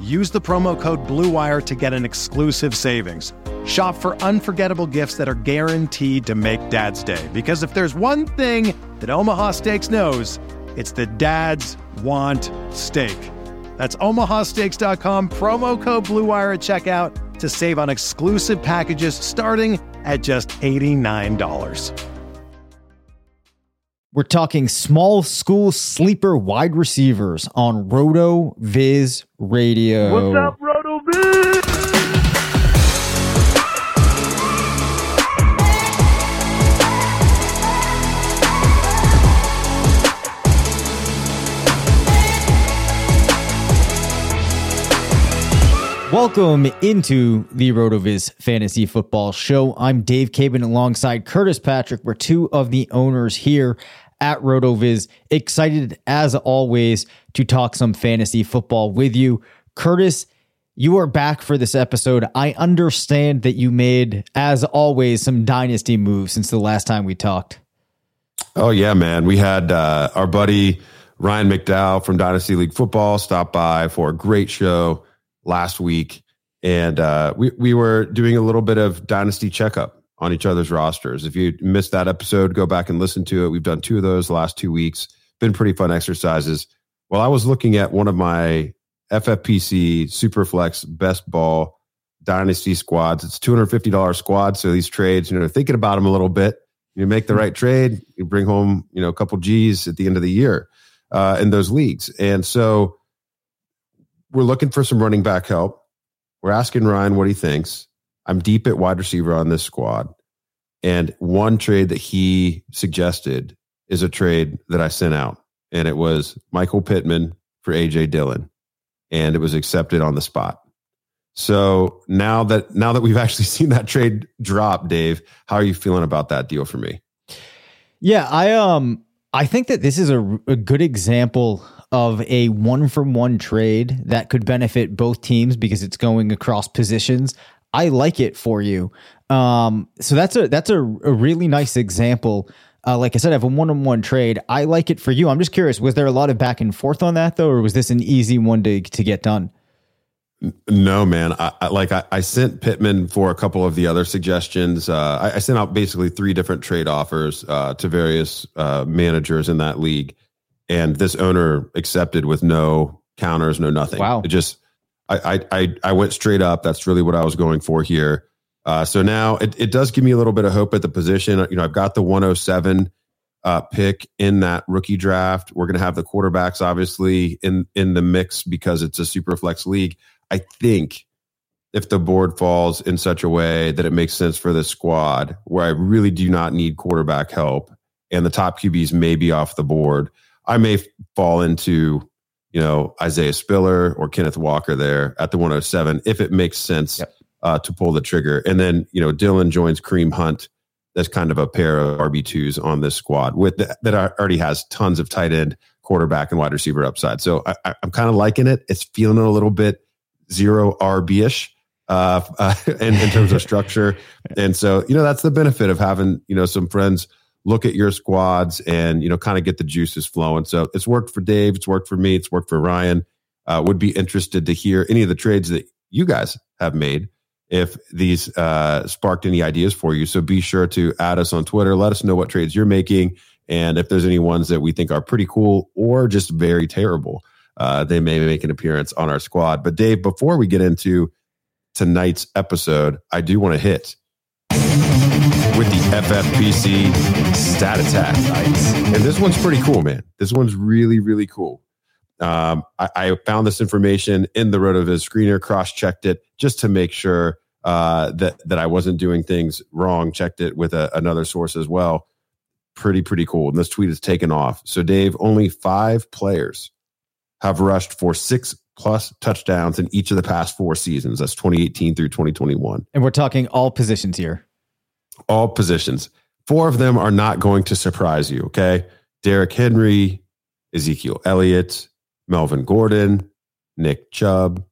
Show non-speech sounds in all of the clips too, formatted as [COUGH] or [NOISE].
use the promo code BLUEWIRE to get an exclusive savings. Shop for unforgettable gifts that are guaranteed to make Dad's Day. Because if there's one thing that Omaha Steaks knows, it's that dads want steak. That's omahasteaks.com, promo code BLUEWIRE at checkout to save on exclusive packages starting at just $89. We're talking small school sleeper wide receivers on Roto Viz Radio. What's up, Roto Viz? Welcome into the RotoViz Fantasy Football Show. I'm Dave Caban alongside Curtis Patrick. We're two of the owners here at RotoViz. Excited as always to talk some fantasy football with you. Curtis, you are back for this episode. I understand that you made, as always, some dynasty moves since the last time we talked. Oh yeah, man. We had uh, our buddy Ryan McDowell from Dynasty League Football stop by for a great show last week, and uh, we we were doing a little bit of dynasty checkup on each other's rosters. If you missed that episode, go back and listen to it. We've done two of those the last two weeks. Been pretty fun exercises. Well, I was looking at one of my FFPC Superflex Best Ball Dynasty squads. It's two hundred fifty dollars squad. So these trades, you know, thinking about them a little bit. You make the right trade, you bring home, you know, a couple G's at the end of the year uh, in those leagues. And so we're looking for some running back help. We're asking Ryan what he thinks. I'm deep at wide receiver on this squad. And one trade that he suggested is a trade that I sent out. And it was Michael Pittman for AJ Dillon. And it was accepted on the spot. So now that now that we've [LAUGHS] actually seen that trade drop, Dave, how are you feeling about that deal for me? Yeah, I um I think that this is a, a good example of a one from one trade that could benefit both teams because it's going across positions. I like it for you. Um, so that's a that's a, a really nice example. Uh, like I said, I have a one on one trade. I like it for you. I'm just curious, was there a lot of back and forth on that though, or was this an easy one to to get done? No, man. I, I like I, I, sent Pittman for a couple of the other suggestions. Uh, I, I, sent out basically three different trade offers uh, to various uh, managers in that league, and this owner accepted with no counters, no nothing. Wow! It just I I I went straight up. That's really what I was going for here. Uh, so now it, it does give me a little bit of hope at the position. You know, I've got the 107 uh, pick in that rookie draft. We're going to have the quarterbacks obviously in in the mix because it's a super flex league. I think if the board falls in such a way that it makes sense for the squad where I really do not need quarterback help and the top QBs may be off the board, I may fall into, you know, Isaiah Spiller or Kenneth Walker there at the 107 if it makes sense yep. Uh, to pull the trigger. And then, you know, Dillon joins Kareem Hunt. That's kind of a pair of RB2s on this squad with the, that already has tons of tight end, quarterback, and wide receiver upside. So I, I'm kind of liking it. It's feeling a little bit zero RB ish uh, uh, [LAUGHS] in, in terms of structure. [LAUGHS] And so, you know, that's the benefit of having, you know, some friends look at your squads and, you know, kind of get the juices flowing. So it's worked for Dave. It's worked for me. It's worked for Ryan. Uh, would be interested to hear any of the trades that you guys have made if these uh, sparked any ideas for you. So be sure to add us on Twitter. Let us know what trades you're making. And if there's any ones that we think are pretty cool or just very terrible uh, they may make an appearance on our squad. But Dave, before we get into tonight's episode, I do want to hit with the FFPC stat attack. Nice. And this one's pretty cool, man. This one's really, really cool. Um, I, I, found this information in the RotoViz screener, cross checked it just to make sure uh, that that I wasn't doing things wrong. Checked it with a, another source as well. Pretty pretty cool. And this tweet is taken off. So Dave, only five players have rushed for six plus touchdowns in each of the past four seasons. That's 2018 through 2021. And we're talking all positions here. All positions. Four of them are not going to surprise you. Okay. Derrick Henry, Ezekiel Elliott, Melvin Gordon, Nick Chubb,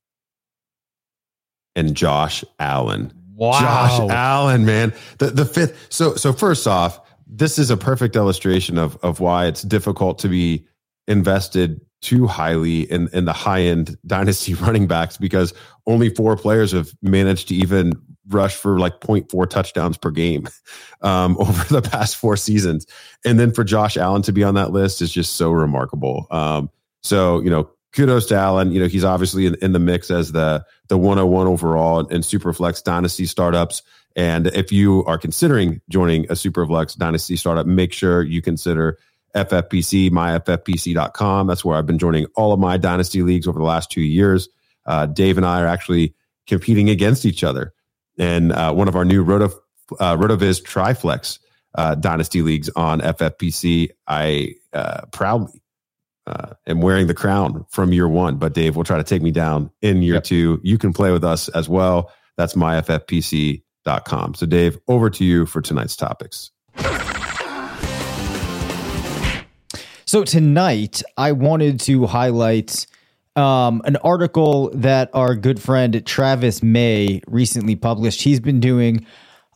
and Josh Allen. Wow. Josh Allen, man. The the fifth. So so first off, this is a perfect illustration of of why it's difficult to be invested too highly in in the high end [LAUGHS] dynasty running backs because only four players have managed to even rush for like 0.4 touchdowns per game [LAUGHS] um, [LAUGHS] over the past four seasons. And then for Josh Allen to be on that list is just so remarkable. Um, so, you know, kudos to Allen. You know, he's obviously in, in the mix as the the 101 overall in Superflex Dynasty startups. And if you are considering joining a Superflex Dynasty startup, make sure you consider FFPC, myffpc.com. That's where I've been joining all of my Dynasty leagues over the last two years. Uh, Dave and I are actually competing against each other in uh, one of our new Roto, uh, RotoViz Triflex uh, Dynasty leagues on FFPC. I uh, proudly uh, am wearing the crown from year one, but Dave will try to take me down in year yep. two. You can play with us as well. That's myffpc.com. So, Dave, over to you for tonight's topics. So, tonight I wanted to highlight um, an article that our good friend Travis May recently published. He's been doing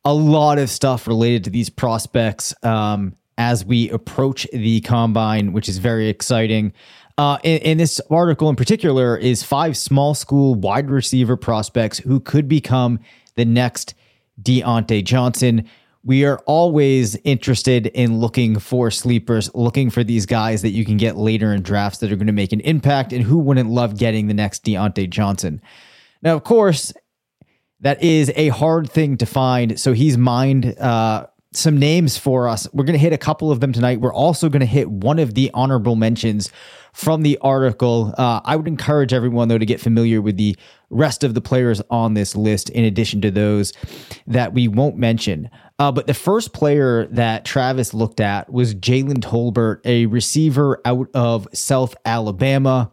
a lot of stuff related to these prospects. Um, as we approach the combine, which is very exciting. Uh, in, in, this article in particular is five small school wide receiver prospects who could become the next Diontae Johnson. We are always interested in looking for sleepers, looking for these guys that you can get later in drafts that are going to make an impact, and who wouldn't love getting the next Diontae Johnson? Now, of course, that is a hard thing to find. So he's mined uh, some names for us. We're going to hit a couple of them tonight. We're also going to hit one of the honorable mentions from the article. Uh, I would encourage everyone, though, to get familiar with the rest of the players on this list, in addition to those that we won't mention. Uh, but the first player that Travis looked at was Jalen Tolbert, a receiver out of South Alabama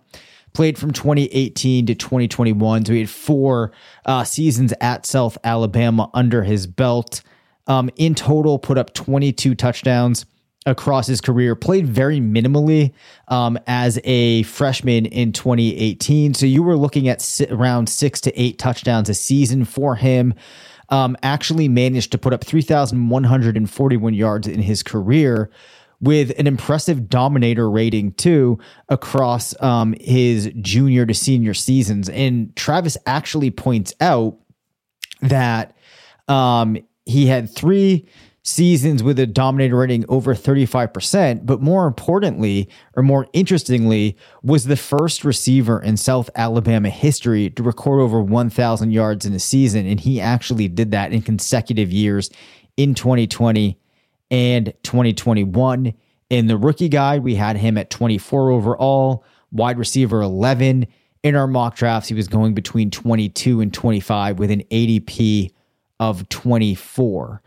played from 2018 to 2021. So he had four uh, seasons at South Alabama under his belt. Um, in total, put up 22 touchdowns across his career. Played very minimally um, as a freshman in 2018. So you were looking at around six to eight touchdowns a season for him. Um, actually managed to put up 3,141 yards in his career with an impressive dominator rating too across um, his junior to senior seasons. And Travis actually points out that um, he had three seasons with a dominator rating over 35%, but more importantly, or more interestingly, was the first receiver in South Alabama history to record over 1,000 yards in a season. And he actually did that in consecutive years in 2020 and 2021. In the rookie guide, we had him at 24 overall, wide receiver 11. In our mock drafts, he was going between 22 and 25 with an ADP of 24.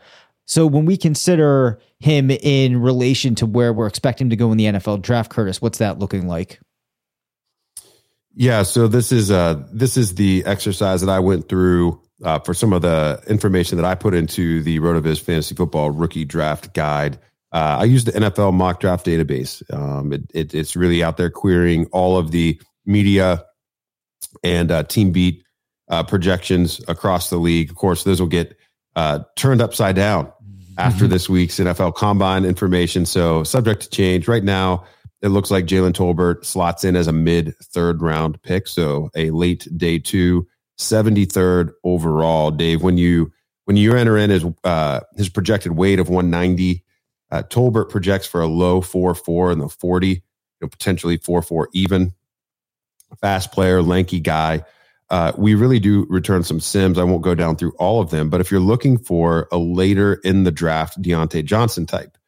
So when we consider him in relation to where we're expecting to go in the NFL draft, Curtis, what's that looking like? Yeah, so this is uh this is the exercise that I went through uh, for some of the information that I put into the Rotoviz Fantasy Football Rookie Draft Guide. Uh, I use the NFL Mock Draft Database. Um, it, it, it's really out there querying all of the media and uh, team beat uh, projections across the league. Of course, those will get uh, turned upside down after mm-hmm. this week's NFL Combine information. So subject to change. Right now, it looks like Jalen Tolbert slots in as a mid third round pick, so a late day two, 73rd overall. Dave, when you when you enter in his uh, his projected weight of 190, uh, Tolbert projects for a low four four in the 40, you know, potentially four four even. Fast player, lanky guy uh, we really do return some sims. I won't go down through all of them, but if you're looking for a later in the draft Diontae Johnson type,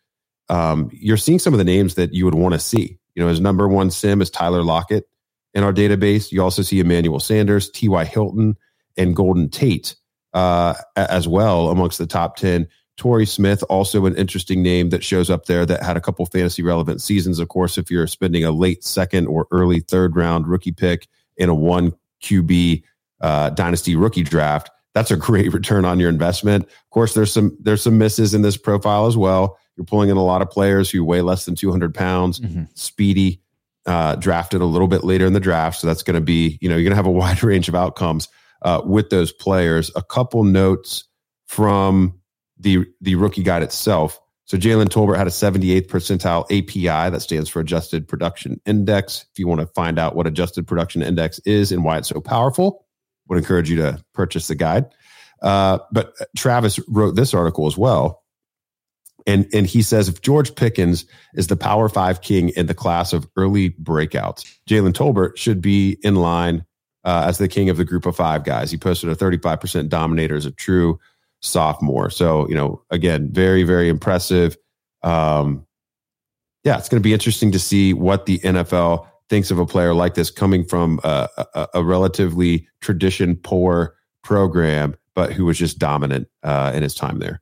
um, you're seeing some of the names that you would want to see. You know, his number one sim is Tyler Lockett in our database. You also see Emmanuel Sanders, T.Y. Hilton, and Golden Tate uh, as well amongst the top 10. Torrey Smith, also an interesting name that shows up there that had a couple fantasy relevant seasons. Of course, if you're spending a late second or early third round rookie pick in a one QB uh, dynasty rookie draft, that's a great [LAUGHS] return on your investment. Of course, there's some there's some misses in this profile as well. You're pulling in a lot of players who weigh less than 200 pounds, mm-hmm. speedy, uh, drafted a little bit later in the draft. So that's going to be, you know, you're going to have a [LAUGHS] wide range of outcomes uh, with those players. A couple notes from the the rookie guide itself. So Jalen Tolbert had a 78th percentile API that stands for Adjusted Production Index. If you want to find out what Adjusted Production Index is and why it's so powerful, would encourage you to purchase the guide. Uh, but Travis wrote this article as well. And, and he says if George Pickens is the power five king in the class of early breakouts, Jalen Tolbert should be in line uh, as the king of the group of five guys. He posted a 35% dominator as a true sophomore. So, you know, again, very, very impressive. Um, yeah, it's going to be interesting to see what the NFL thinks of a player like this coming from a, a, a relatively tradition poor program, but who was just dominant uh, in his time there.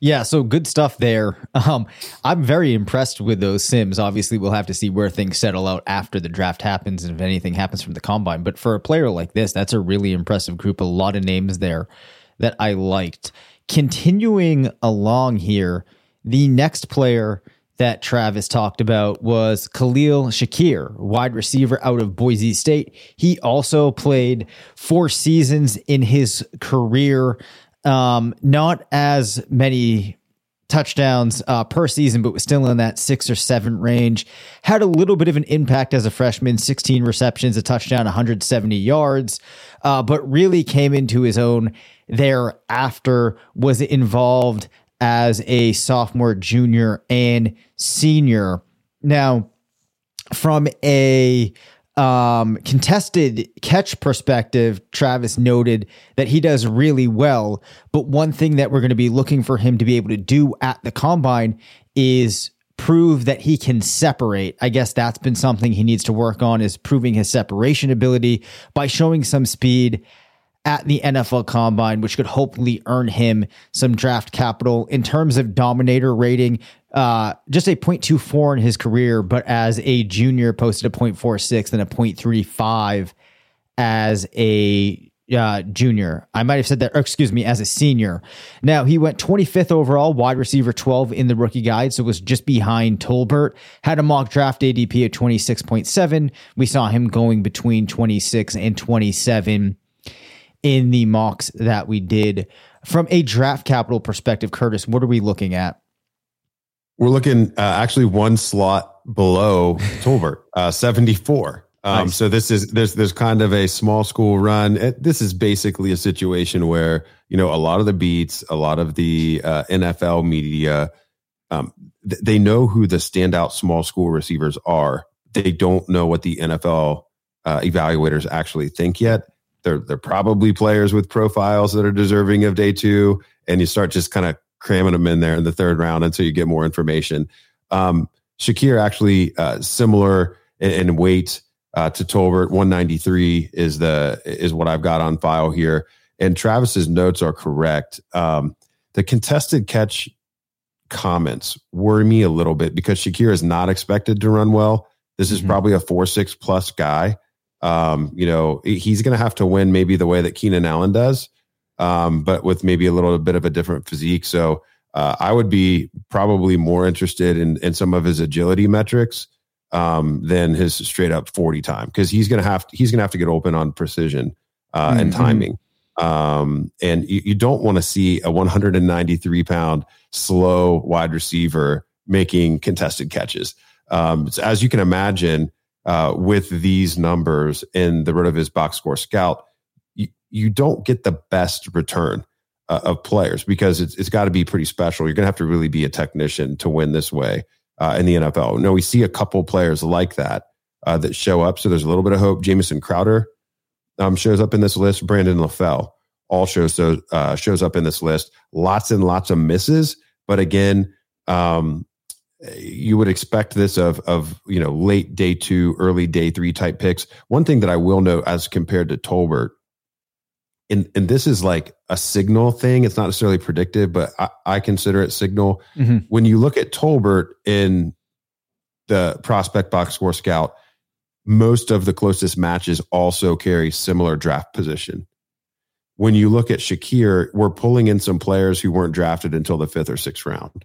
Yeah, so good stuff there. [LAUGHS] Um, I'm very impressed with those sims. Obviously, we'll have to see where things settle out after the draft happens and if anything happens from the combine. But for a player like this, that's a really impressive group. A lot of names there that I liked. Continuing along here, the next player that Travis talked about was Khalil Shakir, wide receiver out of Boise State. He also played four seasons in his career. Um, not as many touchdowns uh, per season, but was still in that six or seven range. Had a little bit of an impact as a freshman 16 receptions, a touchdown, 170 yards, uh, but really came into his own thereafter, was involved as a sophomore, junior, and senior. Now, from a um, contested catch perspective, Travis noted that he does really well. But one thing that we're going to be looking for him to be able to do at the combine is prove that he can separate. I guess that's been something he needs to work on is proving his separation ability by showing some speed at the NFL Combine, which could hopefully earn him some draft capital. In terms of dominator rating, uh, just a 0.24 in his career, but as a junior, posted a 0.46 and a 0.35 as a uh, junior. I might have said that, excuse me, as a senior. Now, he went 25th overall, wide receiver 12 in the rookie guide, so was just behind Tolbert. Had a mock draft ADP of 26.7. We saw him going between 26 and 27 in the mocks that we did. From a draft capital perspective, Curtis, what are we looking at? We're looking uh, actually one slot below Tolbert, uh, 74. Um, nice. So this is there's there's kind of a small school run. It, this is basically a situation where you know a lot of the beats, a lot of the uh, NFL media, um, th- they know who the standout small school receivers are. They don't know what the NFL uh, evaluators actually think yet they're they're probably players with profiles that are deserving of day two, and you start just kind of cramming them in there in the third round until you get more information. Um, Shakir actually uh, similar in, in weight uh, to Tolbert, 193 is the is what I've got on file here, and Travis's notes are correct. Um, the contested catch comments worry me a little bit because Shakir is not expected to run well. This is mm-hmm. probably a four six plus guy. Um, you know, he's going to have to win maybe the way that Keenan Allen does, um, but with maybe a little bit of a different physique. So uh, I would be probably more interested in, in some of his agility metrics um, than his straight up 40 time because he's going to have to, he's going to have to get open on precision uh, mm-hmm. and timing. Um, and you, you don't want to see a 193 pound slow wide receiver making contested catches. Um, so as you can imagine, uh, with these numbers in the Rotoviz box score scout, you, you don't get the best return uh, of players because it's, it's got to be pretty special. You're going to have to really be a technician to win this way uh, in the NFL. Now, we see a couple players like that uh, that show up. So there's a little bit of hope. Jamison Crowder um, shows up in this list. Brandon LaFell all shows, uh, shows up in this list. Lots and lots of misses. But again, um, you would expect this of of you know late day two, early day three type picks. One thing that I will note as compared to Tolbert, and and this is like a signal thing. It's not necessarily predictive, but I, I consider it signal. Mm-hmm. When you look at Tolbert in the prospect box score scout, most of the closest matches also carry similar draft position. When you look at Shakir, we're pulling in some players who weren't drafted until the fifth or sixth round.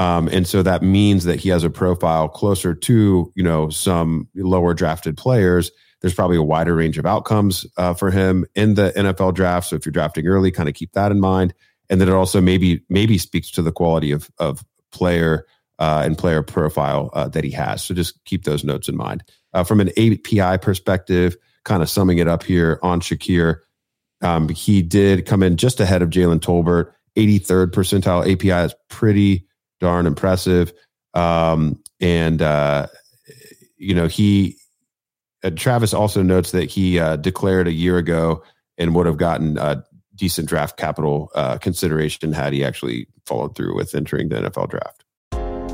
Um, and so that means that he has a profile closer to, you know, some lower drafted players. There's probably a wider range of outcomes uh, for him in the NFL draft. So if you're drafting early, kind of keep that in mind. And then it also maybe maybe speaks to the quality of of player uh, and player profile uh, that he has. So just keep those notes in mind. Uh, from an API perspective, kind of summing it up here on Shakir, um, he did come in just ahead of Jalen Tolbert. 83rd percentile API is pretty darn impressive. Um, and, uh, you know, he, uh, Travis also notes that he uh, declared a year ago and would have gotten a decent draft capital uh, consideration had he actually followed through with entering the NFL draft.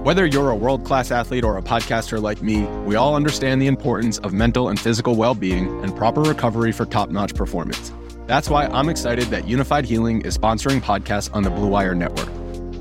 Whether you're a world class athlete or a podcaster like me, we all understand the importance of mental and physical well being and proper recovery for top notch performance. That's why I'm excited that Unifyd Healing is sponsoring podcasts on the Blue Wire Network.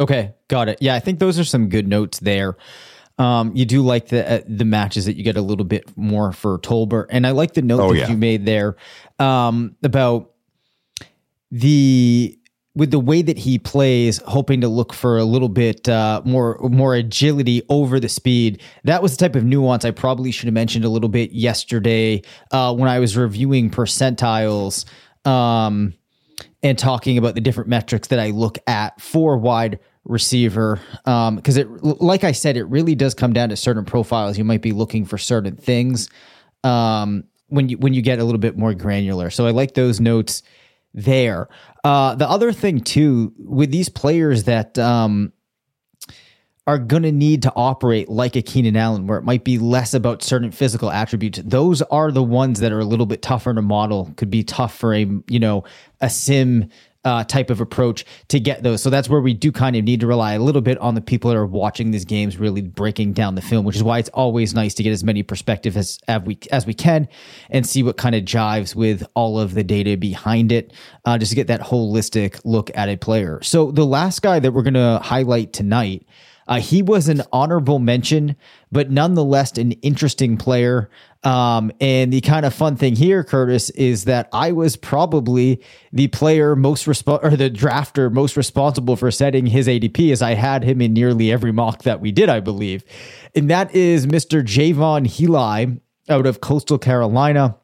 Okay, got it. Yeah, I think those are some good notes there. Um, you do like the uh, the matches that you get a little bit more for Tolbert, and I like the note oh, that yeah. you made there um, about the with the way that he plays, hoping to look for a little bit uh, more more agility over the speed. That was the type of nuance I probably should have mentioned a little bit yesterday uh, when I was reviewing percentiles. Um, and talking about the different metrics that I look at for wide receiver because um, it like i said it really does come down to certain profiles. You might be looking for certain things um, when you when you get a little bit more granular. So i like those notes there. Uh, the other thing too with these players that um, are going to need to operate like a Keenan Allen, where it might be less about certain physical attributes. Those are the ones that are a little bit tougher to model. Could be tough for a you know a sim uh, type of approach to get those. So that's where we do kind of need to rely a little bit on the people that are watching these games, really breaking down the film, which is why it's always nice to get as many perspectives as, as we as we can and see what kind of jives with all of the data behind it, uh, just to get that holistic look at a player. So the last guy that we're going to highlight tonight. Uh, he was an honorable mention, but nonetheless an interesting player. Um, and the kind of fun thing here, Curtis, is that I was probably the player most resp- or the drafter most responsible for setting his ADP, as I had him in nearly every mock that we did, I believe. And that is Mr. Jaivon Heiligh out of Coastal Carolina.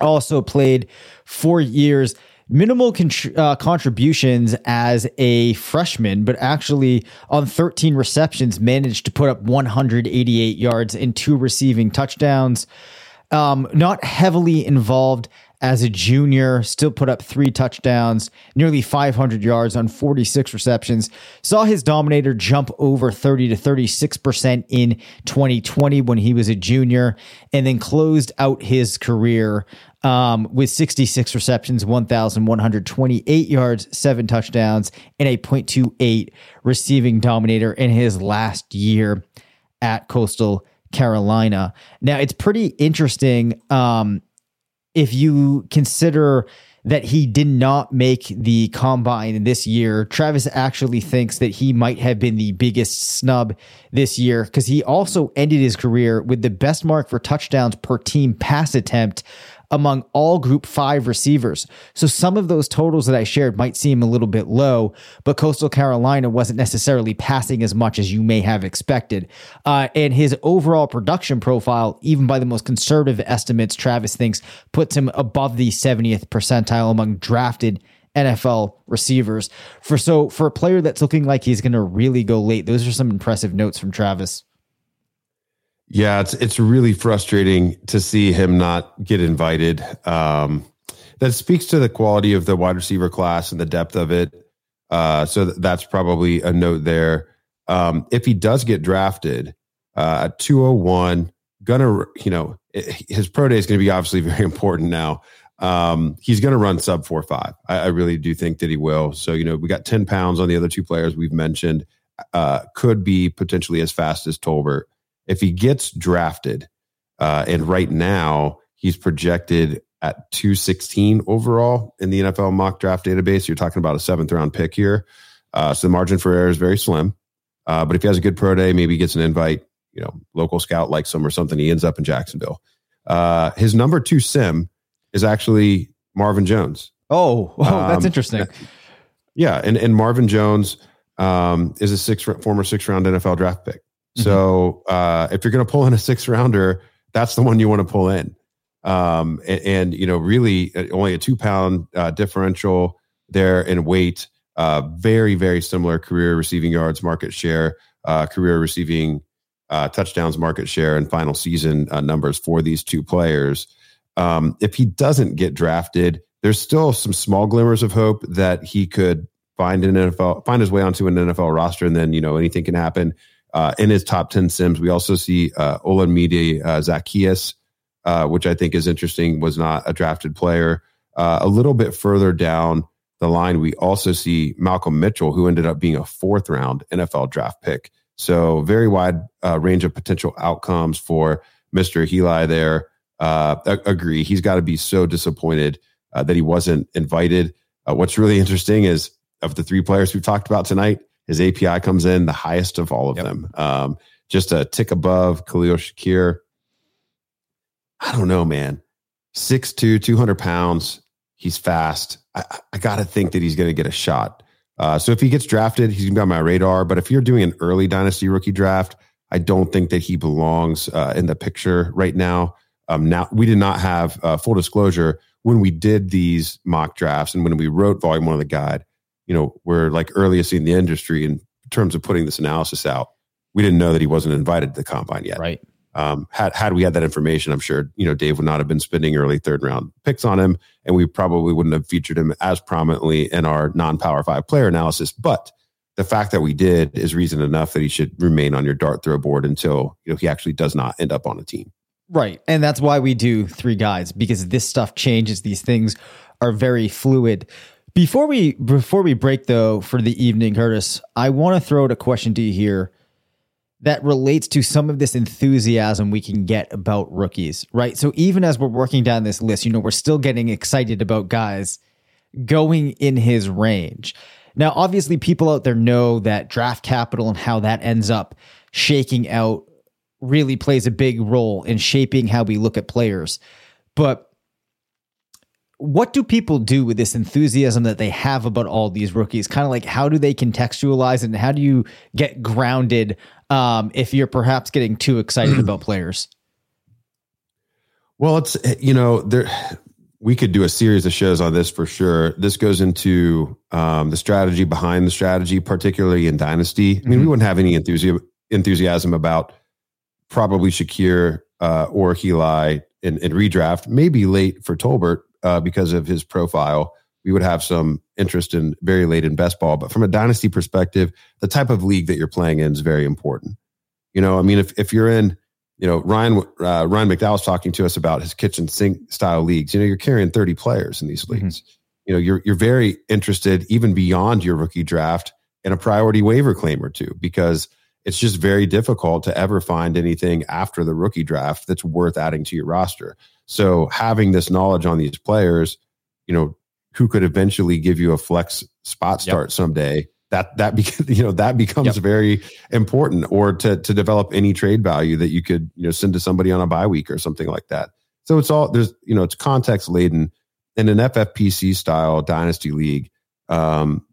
Also played four years minimal uh, contributions as a freshman, but actually on 13 receptions managed to put up 188 yards and two receiving touchdowns. Um, not heavily involved as a junior, still put up three touchdowns, nearly 500 yards on 46 receptions. Saw his dominator jump over 30 to 36% in 2020 when he was a junior, and then closed out his career um, with 66 receptions, 1,128 yards, seven touchdowns, and a 0.28 receiving dominator in his last year at Coastal Carolina. Now, it's pretty interesting. Um, if you consider that he did not make the combine this year, Travis actually thinks that he might have been the biggest snub this year because he also ended his career with the best mark for touchdowns per team pass attempt among all group five receivers. So some of those totals that I shared might seem a little bit low, but Coastal Carolina wasn't necessarily passing as much as you may have expected. Uh, and his overall production profile, even by the most conservative estimates, Travis thinks puts him above the 70th percentile among drafted NFL receivers. For so for a player that's looking like he's going to really go late, those are some impressive notes from Travis. Yeah, it's it's really frustrating to see him not get invited. Um, that speaks to the quality of the wide receiver class and the depth of it. Uh, so that's probably a note there. Um, if he does get drafted uh, at 201, gonna you know his pro day is going to be obviously [LAUGHS] very important now. Um, he's going to run sub four five. I, I, really do think that he will. So you know we got 10 pounds on the other two players we've mentioned. Uh, could be potentially as fast as Tolbert if he gets drafted, uh, and right now he's projected at 216 overall in the NFL mock draft database. You're talking about a seventh round pick here. Uh, so the margin for error is very slim. Uh, but if he has a good pro day, maybe he gets an invite, you know, local scout likes him or something. He ends up in Jacksonville. Uh, his number two sim is actually Marvin Jones. Oh, [LAUGHS] oh um, that's interesting. Yeah. And, and Marvin Jones um, is a six former six round NFL draft pick. So uh, if you're going to pull in a six rounder, that's the one you want to pull in. Um, and, and, you know, really uh, only a two pound uh, differential there in weight. Uh, very, very similar career receiving yards market share, uh, career receiving uh, touchdowns market share, and final season numbers for these two players. Um, if he doesn't get drafted, there's still some small glimmers of hope that he could find an NFL, find his way onto an NFL roster, and then you know anything can happen. Uh, in his top 10 sims, we also see uh, Olamide uh, Zaccheaus, uh, which I think is interesting, was not a drafted player. Uh, a little bit further down the line, we also see Malcolm Mitchell, who ended up being a fourth round NFL draft pick. So, very wide uh, range of potential outcomes for Mr. Heiligh there. Uh, agree. He's got to be so disappointed that he wasn't invited. What's really interesting is of the three players we've talked about tonight, his API comes in the highest of all of yep. them. Um, just a tick above Khalil Shakir. I don't know, man. 6'2, 200 pounds. He's fast. I, I got to think that he's going to get a shot. Uh, so if he gets drafted, he's going to be on my radar. But if you're doing an early dynasty rookie draft, I don't think that he belongs uh, in the picture right now. Um, now we did not have uh, full disclosure when we did these mock drafts and when we wrote volume one of the guide you know, we're like earliest in the industry in terms of putting this analysis out. We didn't know that he wasn't invited to the combine yet. Right. Um, had had we had that information, I'm sure you know Dave would not have been spending early third round picks on him, and we probably wouldn't have featured him as prominently in our non Power Five player analysis. But the fact that we did is reason enough that he should remain on your dart throw board until you know he actually does not end up on a team. Right, and that's why we do three guys because this stuff changes. These things are very fluid. Before we before we break though for the evening, Curtis, I want to throw out a question to you here that relates to some of this enthusiasm we can get about rookies, right? So even as we're working down this list, you know, we're still getting excited about guys going in his range. Now, obviously, people out there know that draft capital and how that ends up shaking out really plays a big role in shaping how we look at players. But what do people do with this enthusiasm that they have about all these rookies? Kind of like how do they contextualize and how do you get grounded um, if you're perhaps getting too excited about [CLEARS THROAT] players? Well, it's you know there we could do a series of shows on this for sure. This goes into um, the strategy behind the strategy, particularly in dynasty. I mean, mm-hmm. we wouldn't have any enthusiasm enthusiasm about probably Shakir uh, or Heiligh in, in redraft, maybe late for Tolbert, uh, because of his profile, we would have some interest in very late in best ball. But from a dynasty perspective, the type of league that you're playing in is very important. You know, I mean, if, if you're in, you know, Ryan uh, Ryan McDowell was talking to us about his kitchen sink style leagues. You know, you're carrying 30 players in these leagues. Mm-hmm. You know, you're you're very interested even beyond your rookie draft in a priority waiver claim or two because it's just very difficult to ever find anything after the rookie draft that's worth adding to your roster. So having this knowledge on these players, you know, who could eventually give you a flex spot start yep. someday, that that [LAUGHS] beca- you know that becomes yep. very important or to to develop any trade value that you could you know send to somebody on a bye week or something like that so it's all there's you know it's context laden in an ffpc style dynasty league um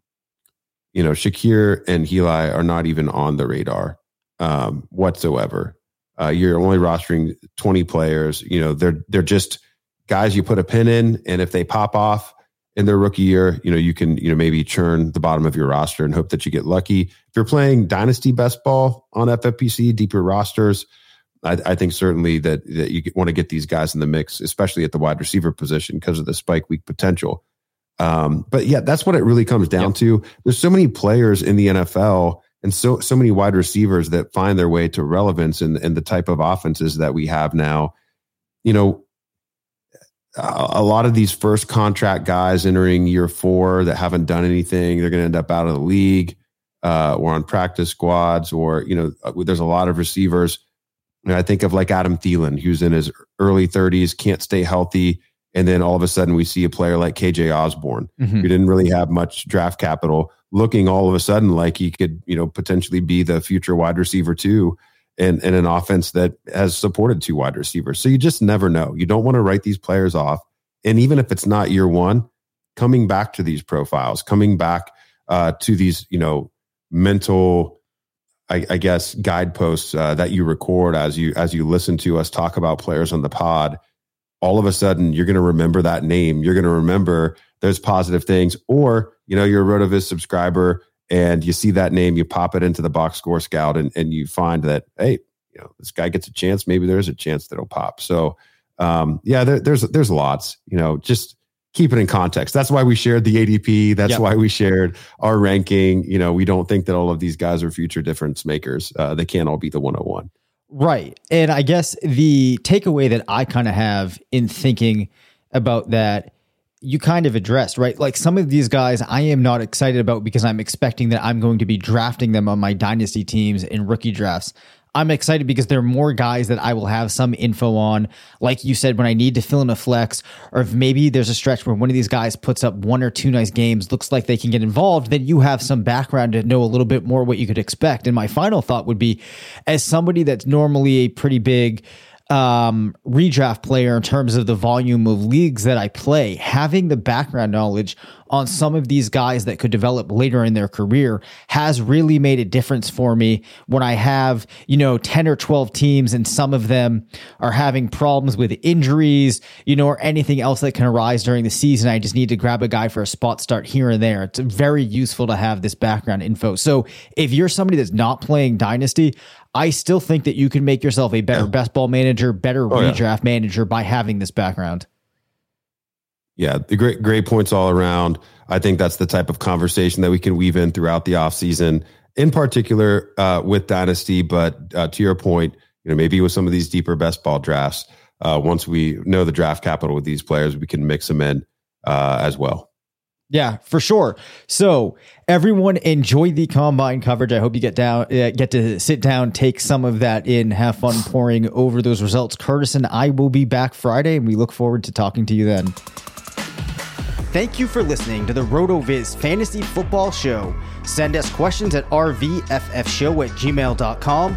you know shakir and Heiligh are not even on the radar um whatsoever uh you're only rostering 20 players you know they're they're just guys you put a pin in and if they pop off in their rookie year, you know, you can, you know, maybe churn the bottom of your roster and hope that you get lucky. If you're playing dynasty best ball on FFPC, deeper rosters, I, I think certainly that, that you want to get these guys in the mix, especially at the wide receiver position because of the spike week potential. Um, but yeah, that's what it really comes down yep. to. There's so many players in the NFL and so so many wide receivers that find their way to relevance in, in the type of offenses that we have now. You know, a lot of these first contract guys entering year four that haven't done anything, they're going to end up out of the league uh, or on practice squads, or you know, uh, there's a lot of receivers. And I think of like Adam Thielen, who's in his early 30s, can't stay healthy, and then all of a sudden we see a player like KJ Osborn, mm-hmm. who didn't really have much draft capital, looking all of a sudden like he could, you know, potentially be the future wide receiver too in, in an offense that has supported two wide receivers. So you just never know. You don't want to write these players off. And even if it's not year one, coming back to these profiles, coming back uh, to these, you know, mental, I, I guess, guideposts uh, that you record as you as you listen to us talk about players on the pod. All of a sudden, you're going to remember that name. You're going to remember those positive things, or you know, you're a Rotoviz subscriber and you see that name, you pop it into the box score scout, and, and you find that, hey, you know, this guy gets a chance. Maybe there's a chance that it'll pop. So, um, yeah, there, there's there's lots. You know, just keep it in context. That's why we shared the ADP. That's yep. why we shared our ranking. You know, we don't think that all of these guys are future difference makers. Uh, they can't all be the 101. Right. And I guess the takeaway that I kind of have in thinking about that you kind of addressed, right? Like some of these guys I am not excited about because I'm expecting that I'm going to be drafting them on my dynasty teams in rookie drafts. I'm excited because there are more guys that I will have some info on. Like you said, when I need to fill in a flex, or if maybe there's a stretch where one of these guys puts up one or two nice games, looks like they can get involved, then you have some background to know a little bit more what you could expect. And my final thought would be as somebody that's normally a pretty big, um, redraft player in terms of the volume of leagues that I play, having the background knowledge on some of these guys that could develop later in their career has really made a difference for me when I have, you know, 10 or 12 teams and some of them are having problems with injuries, you know, or anything else that can arise during the season. I just need to grab a guy for a spot start here and there. It's very useful to have this background info. So if you're somebody that's not playing Dynasty, I still think that you can make yourself a better yeah. best ball manager, better oh, redraft yeah. manager by having this background. Yeah, the great great points all around. I think that's the type of conversation that we can weave in throughout the offseason, in particular uh, with Dynasty. But uh, to your point, you know, maybe with some of these deeper best ball drafts, uh, once we know the draft capital with these players, we can mix them in uh, as well. Yeah, for sure. So everyone enjoy the combine coverage. I hope you get down, uh, get to sit down, take some of that in, have fun pouring over those results. Curtis and I will be back Friday, and we look forward to talking to you then. Thank you for listening to the RotoViz Fantasy Football Show. Send us questions at rvffshow at gmail.com.